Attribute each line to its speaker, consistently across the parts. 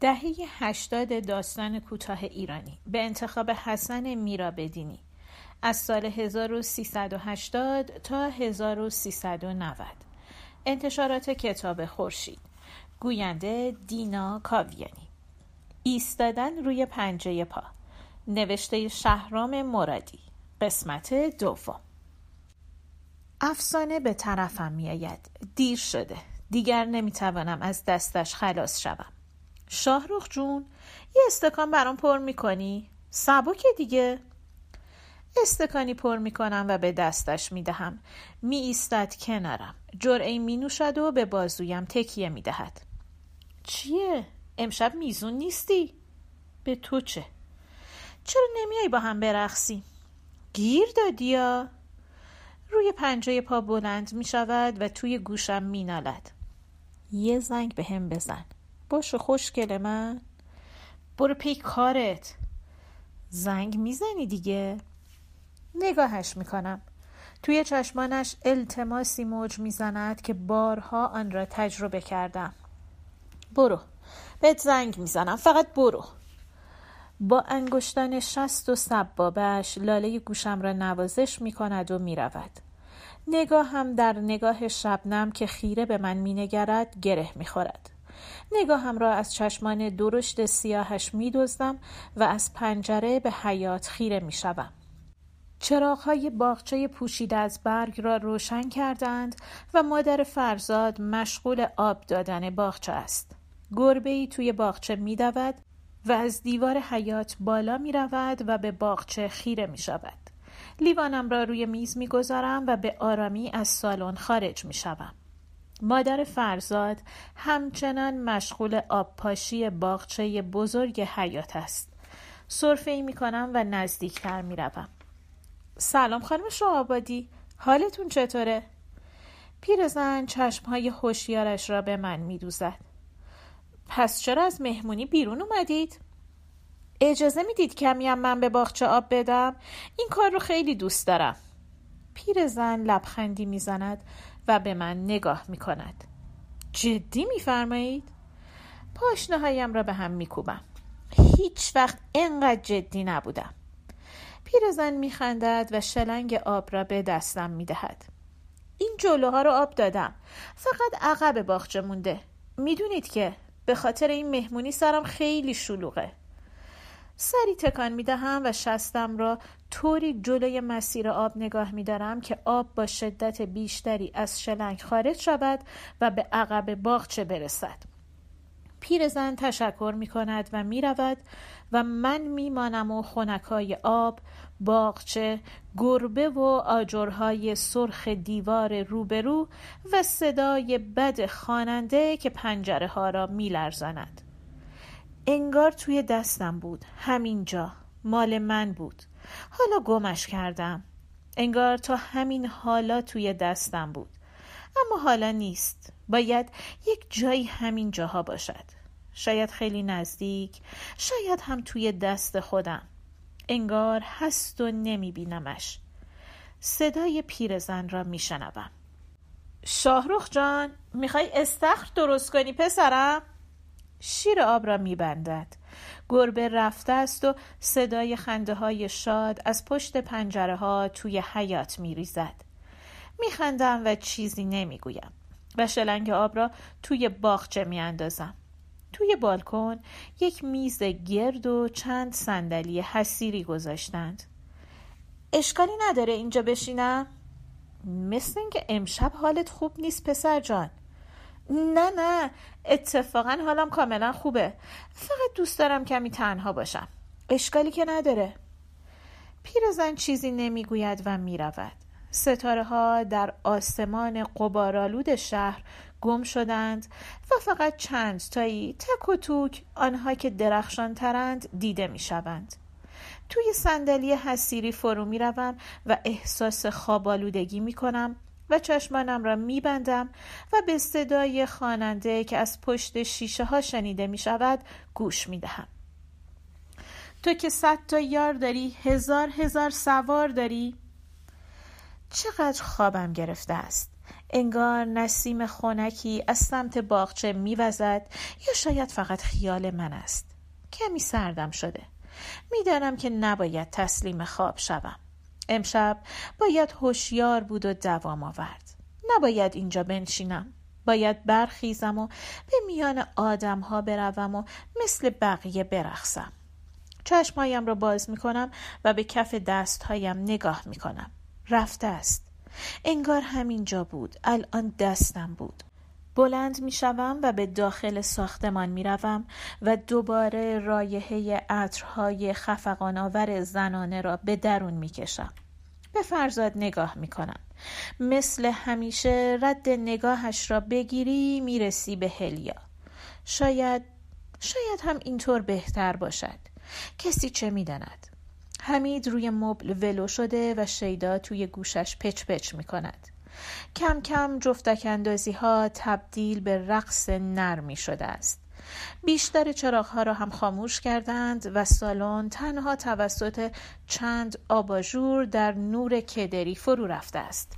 Speaker 1: دهه هشتاد داستان کوتاه ایرانی به انتخاب حسن میرابدینی از سال 1380 تا 1390 انتشارات کتاب خورشید. گوینده دینا کاویانی. ایستادن روی پنجه پا. نوشته شهرام مرادی. قسمت دوم. افسانه به طرفم میآید. دیر شده. دیگر نمی‌توانم از دستش خلاص شوم. شاهروخ جون یه استکان برام پر می‌کنی؟ سبک دیگه استکانی پر می‌کنم و به دستش می‌دهم می ایستد کنارم جرعه می نوشد و به بازویم تکیه می‌دهد چیه؟ امشب میزون نیستی؟ به تو چه؟ چرا نمیای با هم برقصی؟ گیر دادی یا؟ روی پنجه پا بلند می شود و توی گوشم می نالد. یه زنگ به هم بزن باشه خوشگل من. برو پی کارت. زنگ می‌زنی دیگه؟ نگاهش می‌کنم. توی چشمانش التماسی موج می‌زند که بارها آن را تجربه کردم. برو. بهت زنگ می‌زنم. فقط برو. با انگشتان شست و سبابش لاله گوشم را نوازش می‌کند و می‌رود. نگاه هم در نگاه شبنم که خیره به من مینگرد گره می‌خورد. نگاهم را از چشمان درشت سیاهش می دزدم و از پنجره به حیات خیره می شوم. چراغهای باغچه پوشیده از برگ را روشن کردند و مادر فرزاد مشغول آب دادن باغچه است. گربه ای توی باغچه می دود و از دیوار حیات بالا می رود و به باغچه خیره می شود. لیوانم را روی میز می گذارم و به آرامی از سالن خارج می شوم. مادر فرزاد همچنان مشغول آبپاشی باغچه بزرگ حیات است صرفه ای می کنم و نزدیکتر می روم. سلام خانم شاهآبادی حالتون چطوره؟ پیرزن چشمهای هوشیارش را به من می دوزد. پس چرا از مهمونی بیرون اومدید؟ اجازه می‌دید کمی هم من به باغچه آب بدم؟ این کار رو خیلی دوست دارم. پیرزن لبخندی می‌زند و به من نگاه می کند جدی میفرمایید؟ پاشنه هایم را به هم میکوبم. هیچ وقت انقدر جدی نبودم. پیرزن میخندد و شلنگ آب را به دستم می‌دهد. این جلوها رو آب دادم. فقط عقب باغچه مونده. می‌دونید که به خاطر این مهمونی سرم خیلی شلوغه. سری تکان می دهم و شستم را طوری جلوی مسیر آب نگاه می دارم که آب با شدت بیشتری از شلنگ خارج شود و به عقب باغچه برسد. پیرزن تشکر می کند و می رود و من می مانم و خونکای آب، باغچه، گربه و آجرهای سرخ دیوار روبرو و صدای بد خواننده که پنجره ها را می لرزاند. انگار توی دستم بود. همینجا. مال من بود. حالا گمش کردم. انگار تا همین حالا توی دستم بود. اما حالا نیست. باید یک جایی همین جاها باشد. شاید خیلی نزدیک شاید هم توی دست خودم. انگار هست و نمی بینمش صدای پیرزن را میشنوم. شاهروخ جان می‌خوای استخر درست کنی پسرم؟ شیر آب را میبندد. گربه رفته است و صدای خنده های شاد از پشت پنجره ها توی حیات میریزد. میخندم و چیزی نمی‌گویم و شلنگ آب را توی باغچه میاندازم. توی بالکن یک میز گرد و چند صندلی حسیری گذاشتند. اشکالی نداره اینجا بشینم؟ مثل اینکه امشب حالت خوب نیست پسر جان. نه نه اتفاقا حالم کاملا خوبه. فقط دوست دارم کمی تنها باشم. اشکالی که نداره. پیرزن چیزی نمی‌گوید و می‌رود. ستاره ها در آسمان قبارالود شهر گم شدند و فقط چند تایی تک و توک آنها که درخشان ترند دیده می شوند. توی صندلی حسیری فرو می روم و احساس خوابالودگی می کنم و چشمانم را میبندم و به صدای خواننده که از پشت شیشه ها شنیده می شود گوش می دهم. تو که صد تا یار داری هزار هزار سوار داری چقدر خوابم گرفته است. انگار نسیم خونکی از سمت باغچه میوزد یا شاید فقط خیال من است. کمی سردم شده. می‌دانم که نباید تسلیم خواب شوم. امشب باید هوشیار بود و دوام آورد. نباید اینجا بنشینم. باید برخیزم و به میان آدم ها بروم و مثل بقیه برخصم چشمهایم را باز می کنم و به کف دستهایم نگاه می کنم رفته است. انگار همینجا بود. الان دستم بود. بلند می شوم و به داخل ساختمان می روم و دوباره رایحه عطرهای خفقان آور زنانه را به درون می کشم. به فرزاد نگاه می کنم. مثل همیشه رد نگاهش را بگیری می رسی به هلیا. شاید شاید هم اینطور بهتر باشد. کسی چه می داند؟ حمید روی مبل ولو شده و شیدا توی گوشش پچ پچ می کند. کم کم جفتک اندازی ها تبدیل به رقص نرمی شده است. بیشتر چراغ ها را هم خاموش کردند و سالن تنها توسط چند آباژور در نور کدری فرو رفته است.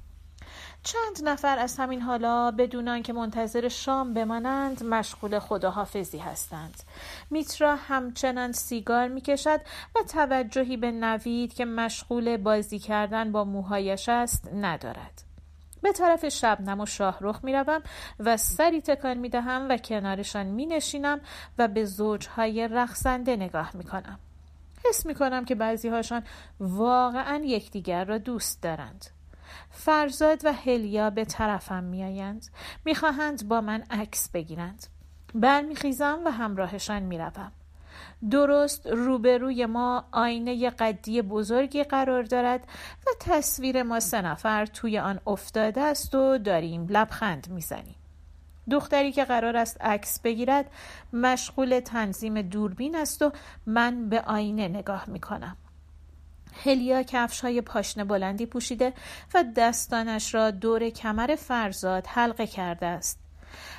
Speaker 1: چند نفر از همین حالا بدون آنکه منتظر شام بمانند مشغول خداحافظی هستند میترا همچنان سیگار می‌کشد و توجهی به نوید که مشغول بازی کردن با موهایش است ندارد به طرف شبنم و شاهرخ می روم و سری تکان می دهم و کنارشان می نشینم و به زوجهای رقصنده نگاه می کنم. حس می کنم که بعضی هاشان واقعا یکدیگر را دوست دارند. فرزاد و هلیا به طرفم میآیند می‌خواهند با من عکس بگیرند برمیخیزم و همراهشان می‌روم درست روبروی ما آینه قدی بزرگی قرار دارد و تصویر ما سه نفر توی آن افتاده است و داریم لبخند می‌زنیم دختری که قرار است عکس بگیرد مشغول تنظیم دوربین است و من به آینه نگاه می کنم. هلیا کفش های پاشنه بلندی پوشیده و دستانش را دور کمر فرزاد حلقه کرده است.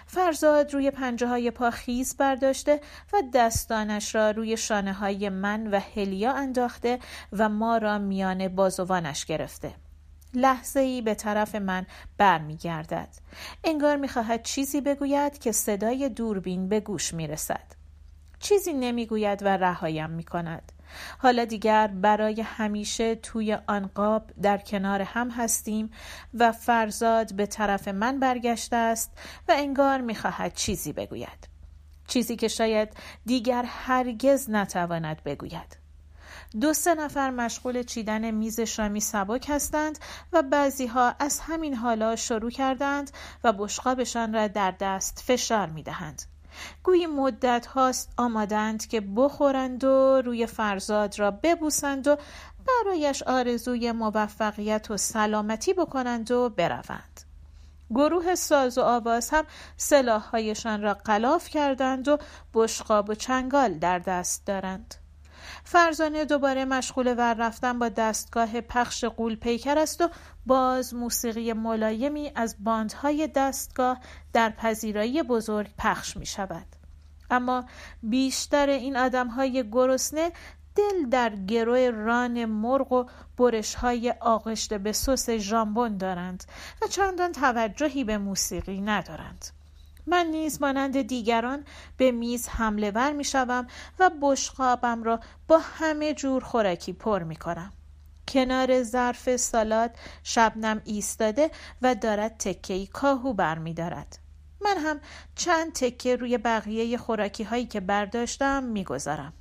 Speaker 1: فرزاد روی پنجه های پا خیز برداشته و دستانش را روی شانه های من و هلیا انداخته و ما را میان بازوانش گرفته. لحظه ای به طرف من برمیگردد. انگار می‌خواهد چیزی بگوید که صدای دوربین به گوش می‌رسد. چیزی نمی‌گوید و رهایم می‌کند. حالا دیگر برای همیشه توی آن قاب در کنار هم هستیم و فرزاد به طرف من برگشته است و انگار می‌خواهد چیزی بگوید چیزی که شاید دیگر هرگز نتواند بگوید دو سه نفر مشغول چیدن میز شامی سبک هستند و بعضی ها از همین حالا شروع کردند و بشقابشان را در دست فشار می دهند. گویی مدت هاست آمادند که بخورند و روی فرزاد را ببوسند و برایش آرزوی موفقیت و سلامتی بکنند و بروند. گروه ساز و آواز هم سلاحهایشان را قلاف کردند و بشقاب و چنگال در دست دارند. فرزانه دوباره مشغول ور رفتن با دستگاه پخش قول پیکر است و باز موسیقی ملایمی از باندهای دستگاه در پذیرایی بزرگ پخش می شود. اما بیشتر این آدمهای گرسنه دل در گروه ران مرغ و برش های آغشته به سس ژامبون دارند و چندان توجهی به موسیقی ندارند. من نیز مانند دیگران به میز حمله ور می شوم و بشقابم را با همه جور خوراکی پر می کنم. کنار ظرف سالاد شبنم ایستاده و دارد تکهی کاهو بر می دارد. من هم چند تکه روی بقیه خوراکی هایی که برداشتم می‌گذارم.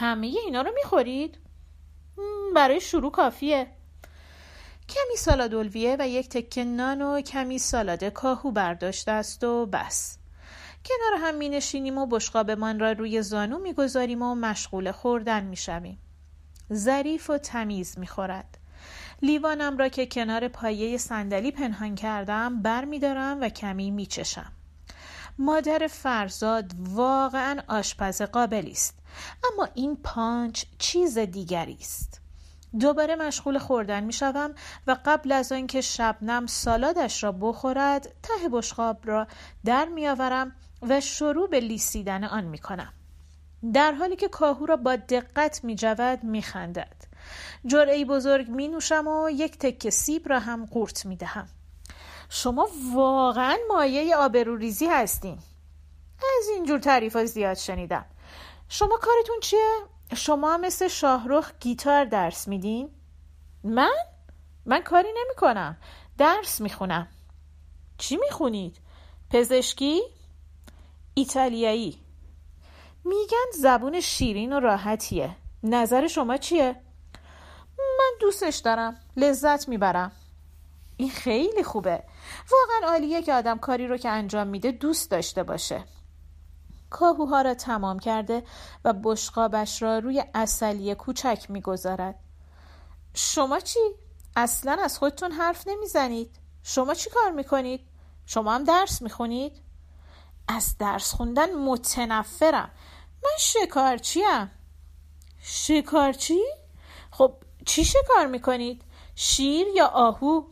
Speaker 1: همه اینا رو می‌خورید؟ برای شروع کافیه. کمی سالاد الویه و یک تکه نان و کمی سالاد کاهو برداشته است و بس کنار هم می نشینیم و بشقابمان را روی زانو می گذاریم و مشغول خوردن می شویم. ظریف و تمیز می خورد. لیوانم را که کنار پایه صندلی پنهان کردم بر می دارم و کمی می چشم. مادر فرزاد واقعا آشپز قابلی است اما این پانچ چیز دیگری است دوباره مشغول خوردن می شوم و قبل از آنکه شبنم سالادش را بخورد ته بشقاب را در می آورم و شروع به لیسیدن آن می کنم. در حالی که کاهو را با دقت می جود می خندد. جرعی بزرگ می نوشم و یک تکه سیب را هم قورت می دهم. شما واقعا مایه آبروریزی هستین از اینجور تعریف ها زیاد شنیدم شما کارتون چیه؟ شما مثل شاهروخ گیتار درس میدین؟ من؟ من کاری نمی کنم درس می‌خونم چی می‌خونید؟ پزشکی؟ ایتالیایی میگن زبون شیرین و راحتیه نظر شما چیه؟ من دوستش دارم لذت می‌برم این خیلی خوبه واقعا عالیه که آدم کاری رو که انجام میده دوست داشته باشه کاهوها را تمام کرده و بشقابش را روی اصلی کوچک می‌گذارد شما چی؟ اصلا از خودتون حرف نمی‌زنید شما چی کار می‌کنید؟ شما هم درس می‌خونید؟ از درس خوندن متنفرم من شکارچیم شکارچی؟ خب چی شکار می‌کنید؟ شیر یا آهو؟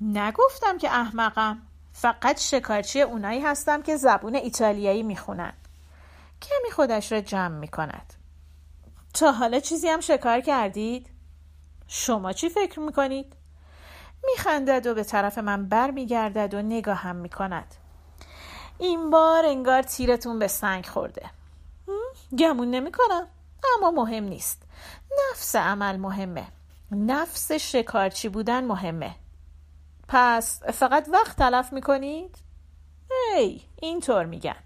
Speaker 1: نگفتم که احمقم فقط شکارچی اونایی هستم که زبون ایتالیایی می‌خونن کمی خودش را جمع می‌کند تا حالا چیزی هم شکار کردید؟ شما چی فکر می‌کنید؟ میخندد و به طرف من بر میگردد و نگاهم می‌کند این بار انگار تیرتون به سنگ خورده. گمون نمی‌کنم اما مهم نیست. نفس عمل مهمه. نفس شکارچی بودن مهمه. پس فقط وقت تلف می‌کنید؟ ای اینطور میگن.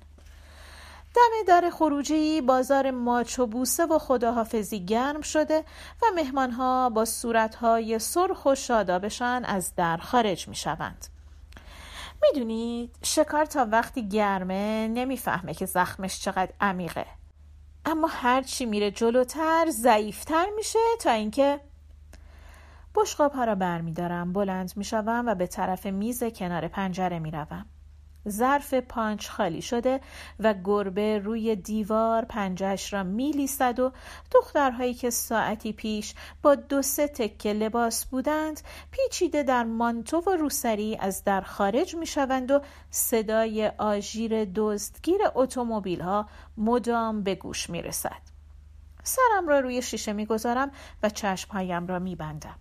Speaker 1: دم در خروجی بازار ماچ و بوسه و خداحافظی گرم شده و مهمانها با صورتهای سرخ و شادابشان از در خارج می‌شوند. می‌دونید شکار تا وقتی گرمه نمی‌فهمه که زخمش چقدر عمیقه. اما هرچی میره جلوتر ضعیفتر میشه تا اینکه بشقاب ها را برمیدارم بلند می‌شوم و به طرف میز کنار پنجره می‌روم. ظرف پانچ خالی شده و گربه روی دیوار پنجهش را میلیسد و دخترهایی که ساعتی پیش با دو سه تکه لباس بودند پیچیده در مانتو و روسری از در خارج می‌شوند و صدای آژیر دزدگیر اتومبیل ها مدام به گوش می‌رسد. سرم را روی شیشه می‌گذارم و چشمهایم را میبندم.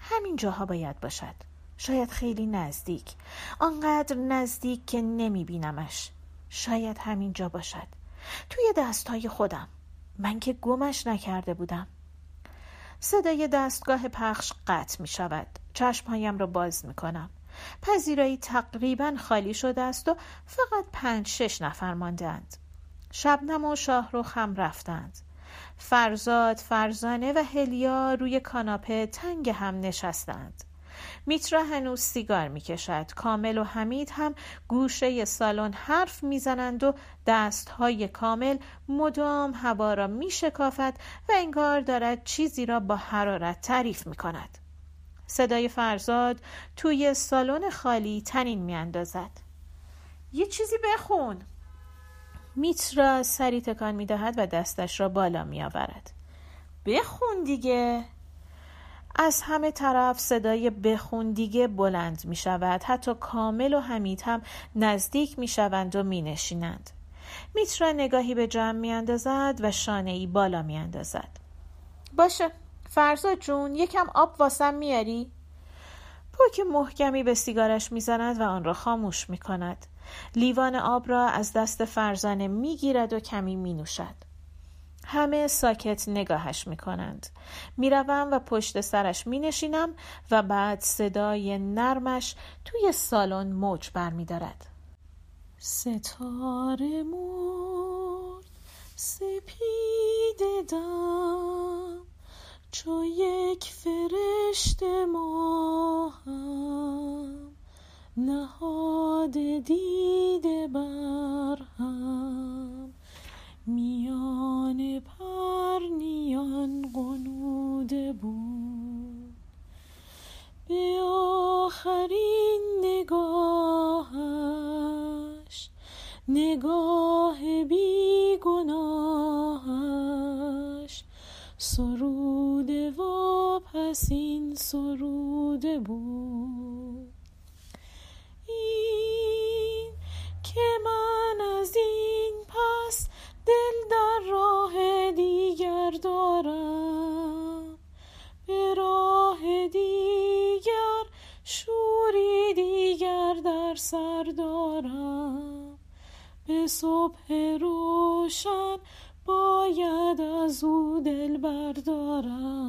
Speaker 1: همین جاها باید باشد. شاید خیلی نزدیک. آنقدر نزدیک که نمی بینمش شاید همین جا باشد. توی دستهای خودم. من که گمش نکرده بودم. صدای دستگاه پخش قطع می شود چشمهایم را باز می کنم پذیرایی تقریبا خالی شده است و فقط پنج شش نفر ماندهاند. شبنم و شاهروخ هم رفتند. فرزاد فرزانه و هلیا روی کاناپه تنگ هم نشستند. میترا هنوز سیگار می‌کشد. کامل و حمید هم گوشه سالن حرف می‌زنند و دستهای کامل مدام هوا را میشکافد و انگار دارد چیزی را با حرارت تعریف می‌کند. صدای فرزاد توی سالن خالی تنین میاندازد. یه چیزی بخون. میترا سری تکان می‌دهد و دستش را بالا میآورد. بخون دیگه. از همه طرف صدای بخون دیگه بلند می شود. حتی کامل و حمید هم نزدیک می شوند و می نشینند. میترا نگاهی به جمع می اندازد و شانه ای بالا می اندازد. باشه فرزا جون یکم آب واسم میاری؟ پاک محکمی به سیگارش می‌زند و آن را خاموش می کند. لیوان آب را از دست فرزانه می‌گیرد و کمی می نوشد. همه ساکت نگاهش می کنند. می و پشت سرش می نشینم و بعد صدای نرمش توی سالن موج بر می دارد. ستاره مرد سپید دم چو یک فرشت ماهم نهاد دیده نگاه بی گناهش سروده و پسین سروده بود. صبح روشن باید از او دل بردارم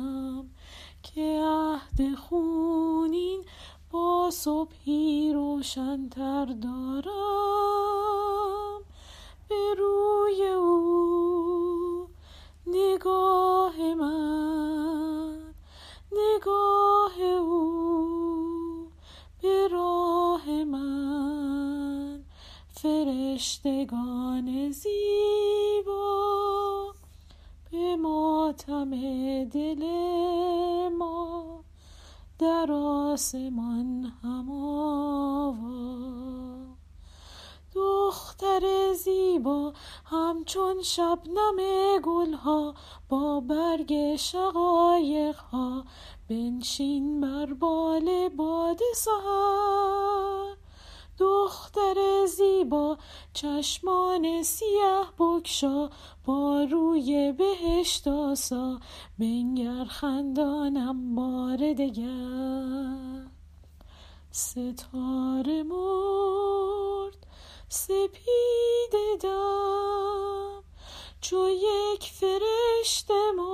Speaker 1: فرشتگان زیبا. به ماتم دل ما در آسمان هماوا دختر زیبا همچون شبنم گلها با برگ شقایق ها بنشین بر بال باد سهر دختر زیبا چشمان سیه بکشا با روی بهشت آسا بنگر خندانم بار دگر. ستاره مرد سپید دم چو یک فرشت ماهم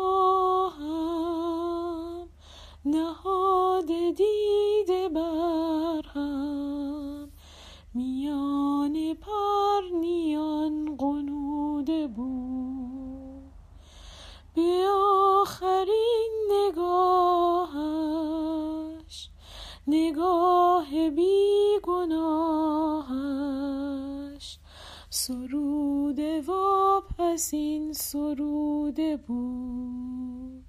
Speaker 1: بود.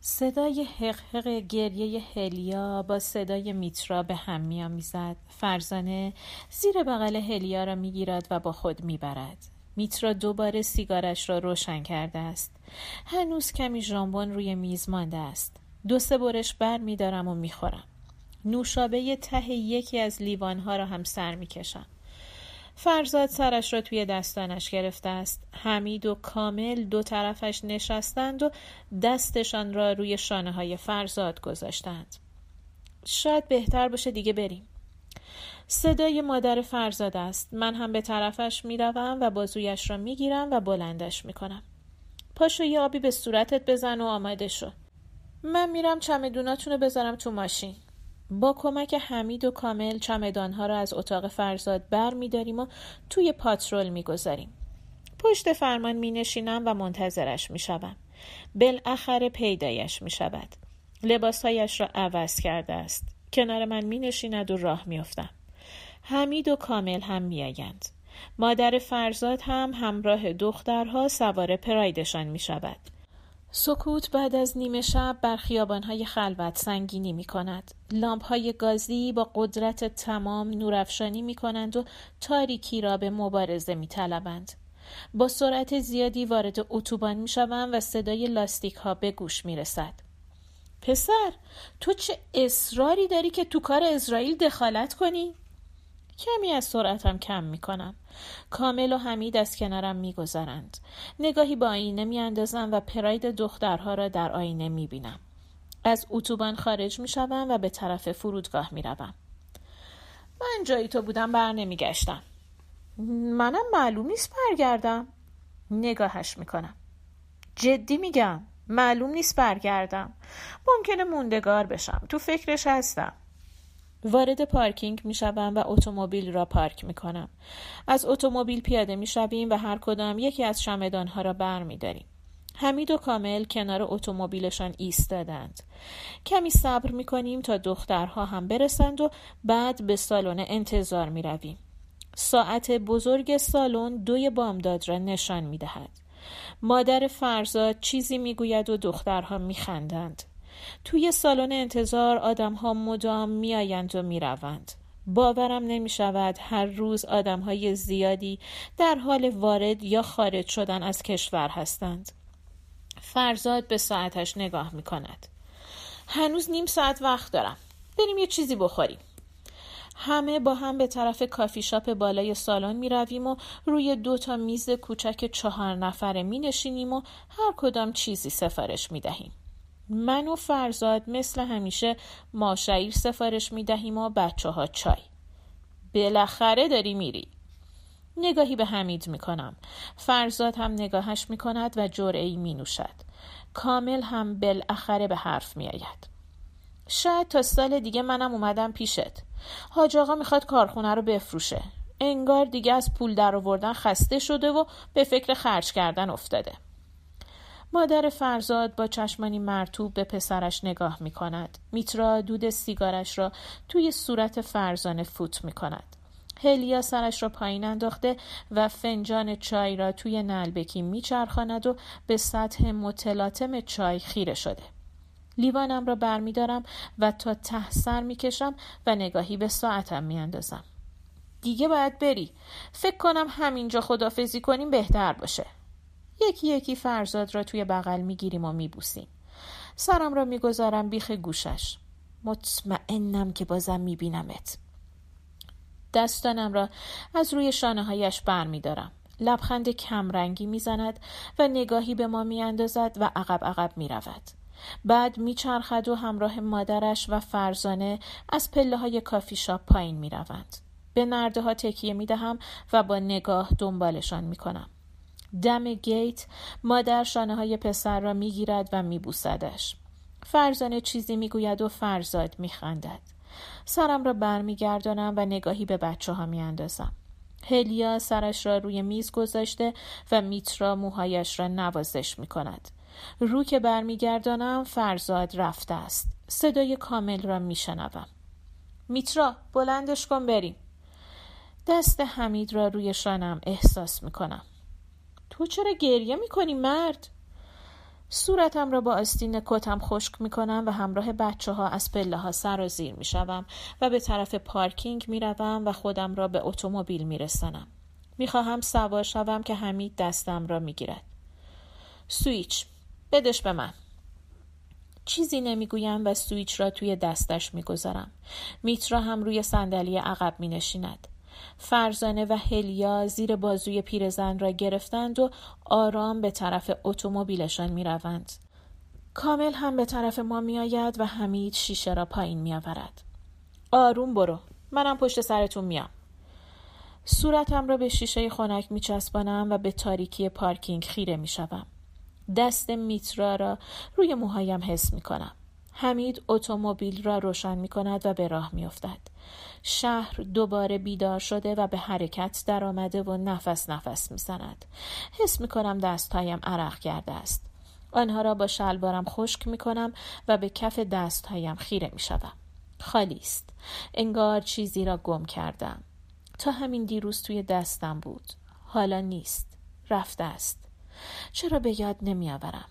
Speaker 1: صدای حقحق گریه هلیا با صدای میترا به هم میآمیزد فرزانه زیر بغل هلیا را می‌گیرد و با خود می‌برد میترا دوباره سیگارش را روشن کرده است. هنوز کمی ژامبون روی میز مانده است. دو سه برش بر میدارم و می‌خورم نوشابه ته یکی از لیوانها را هم سر می‌کشم فرزاد سرش را توی دستانش گرفته است. حمید و کامل دو طرفش نشستند و دستشان را روی شانه های فرزاد گذاشتند. شاید بهتر باشه دیگه بریم. صدای مادر فرزاد است. من هم به طرفش می‌روم و بازویش را می‌گیرم و بلندش می‌کنم. پاشو یه آبی به صورتت بزن و آماده شو. من میرم چمدوناتونو بذارم تو ماشین. با کمک حمید و کامل چمدانها را از اتاق فرزاد بر می داریم و توی پاترول می گذاریم. پشت فرمان می نشینم و منتظرش می شوم. بالاخره پیدایش می شود. لباسهایش را عوض کرده است. کنار من می نشیند و راه می افتم. حمید و کامل هم می آیند. مادر فرزاد هم همراه دخترها سوار پرایدشان می شود. سکوت بعد از نیمه شب بر خیابانهای خلوت سنگینی می کند. لامپ های گازی با قدرت تمام نورافشانی می کنند و تاریکی را به مبارزه می طلبند. با سرعت زیادی وارد اتوبان می و صدای لاستیک ها به گوش می رسد. پسر تو چه اصراری داری که تو کار اسرائیل دخالت کنی؟ کمی از سرعتم کم می کنم. کامل و حمید از کنارم می گذارند. نگاهی با آینه می و پراید دخترها را در آینه می بینم. از اتوبان خارج می شوم و به طرف فرودگاه می روم. من جایی تو بودم بر نمی گشتم. منم معلوم نیست برگردم. نگاهش می کنم. جدی میگم. معلوم نیست برگردم. ممکنه موندگار بشم. تو فکرش هستم. وارد پارکینگ می شوم و اتومبیل را پارک می کنم. از اتومبیل پیاده می شویم و هر کدام یکی از ها را بر می داریم. حمید و کامل کنار اتومبیلشان ایستادند. کمی صبر می کنیم تا دخترها هم برسند و بعد به سالن انتظار می رویم. ساعت بزرگ سالن دوی بامداد را نشان می دهد. مادر فرزاد چیزی می گوید و دخترها می خندند. توی سالن انتظار آدم ها مدام میآیند و می‌روند. باورم نمی شود هر روز آدم های زیادی در حال وارد یا خارج شدن از کشور هستند. فرزاد به ساعتش نگاه می کند. هنوز نیم ساعت وقت دارم. بریم یه چیزی بخوریم. همه با هم به طرف کافی شاپ بالای سالن می رویم و روی دو تا میز کوچک چهار نفره می نشینیم و هر کدام چیزی سفارش می دهیم. من و فرزاد مثل همیشه ماشعیر سفارش می دهیم و بچه ها چای. بالاخره داری میری. نگاهی به حمید می کنم فرزاد هم نگاهش می کند و جرعی می نوشد کامل هم بالاخره به حرف می آید شاید تا سال دیگه منم اومدم پیشت. حاج آقا می‌خواد کارخونه رو بفروشه. انگار دیگه از پول در آوردن خسته شده و به فکر خرج کردن افتاده. مادر فرزاد با چشمانی مرتوب به پسرش نگاه می کند. میترا دود سیگارش را توی صورت فرزانه فوت می کند. هلیا سرش را پایین انداخته و فنجان چای را توی نلبکی میچرخاند و به سطح متلاطم چای خیره شده. لیوانم را برمیدارم و تا ته سر می‌کشم و نگاهی به ساعتم میاندازم. دیگه باید بری. فکر کنم همینجا خدافزی کنیم بهتر باشه. یکی یکی فرزاد را توی بغل می‌گیریم و میبوسیم. سرم را می‌گذارم بیخ گوشش. مطمئنم که بازم میبینمت. دستانم را از روی شانه هایش بر می دارم. لبخند کمرنگی می‌زند و نگاهی به ما میاندازد و عقب عقب می رود. بعد میچرخد و همراه مادرش و فرزانه از پله های کافی شاپ پایین می روند. به نرده ها تکیه می دهم و با نگاه دنبالشان می کنم. دم گیت مادر شانه های پسر را می گیرد و می بوسدش. فرزانه چیزی می گوید و فرزاد می خندد. سرم را برمیگردانم و نگاهی به بچه ها می اندازم. هلیا سرش را روی میز گذاشته و میترا موهایش را نوازش می کند. رو که برمیگردانم فرزاد رفته است. صدای کامل را میشنوم. میترا بلندش کن بریم. دست حمید را روی شانم احساس می کنم. تو چرا گریه می کنی مرد؟ صورتم را با آستین کتم خشک می کنم و همراه بچه ها از پله ها سر و زیر می شوم و به طرف پارکینگ می روم و خودم را به اتومبیل می رسنم. می خواهم سوار شوم که حمید دستم را می گیرد. سویچ بدش به من. چیزی نمی‌گویم و سویچ را توی دستش می‌گذارم. میترا هم روی صندلی عقب می نشیند. فرزانه و هلیا زیر بازوی پیرزن را گرفتند و آرام به طرف اتومبیلشان می روند. کامل هم به طرف ما می آید و حمید شیشه را پایین می آورد. آروم برو. منم پشت سرتون میام. صورتم را به شیشه خنک می چسبانم و به تاریکی پارکینگ خیره می شوم. دست میترا را روی موهایم حس می کنم. حمید اتومبیل را روشن می کند و به راه می افتد. شهر دوباره بیدار شده و به حرکت درآمده و نفس نفس می زند. حس می کنم دستهایم عرق کرده است. آنها را با شلوارم خشک می کنم و به کف دستهایم خیره می شدم. خالی است. انگار چیزی را گم کردم. تا همین دیروز توی دستم بود. حالا نیست. رفته است. چرا به یاد نمی آورم؟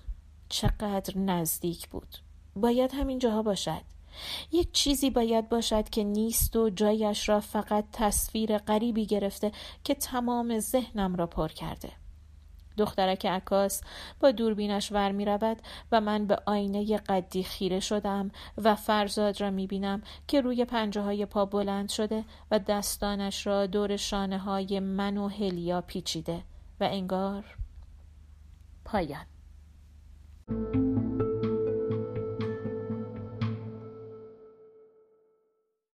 Speaker 1: چقدر نزدیک بود. باید همین جاها باشد. یک چیزی باید باشد که نیست و جایش را فقط تصویر غریبی گرفته که تمام ذهنم را پر کرده. دخترک عکاس با دوربینش ور می رود و من به آینه قدی خیره شدم و فرزاد را می بینم که روی پنجه های پا بلند شده و دستانش را دور شانه های من و هلیا پیچیده و انگار پایان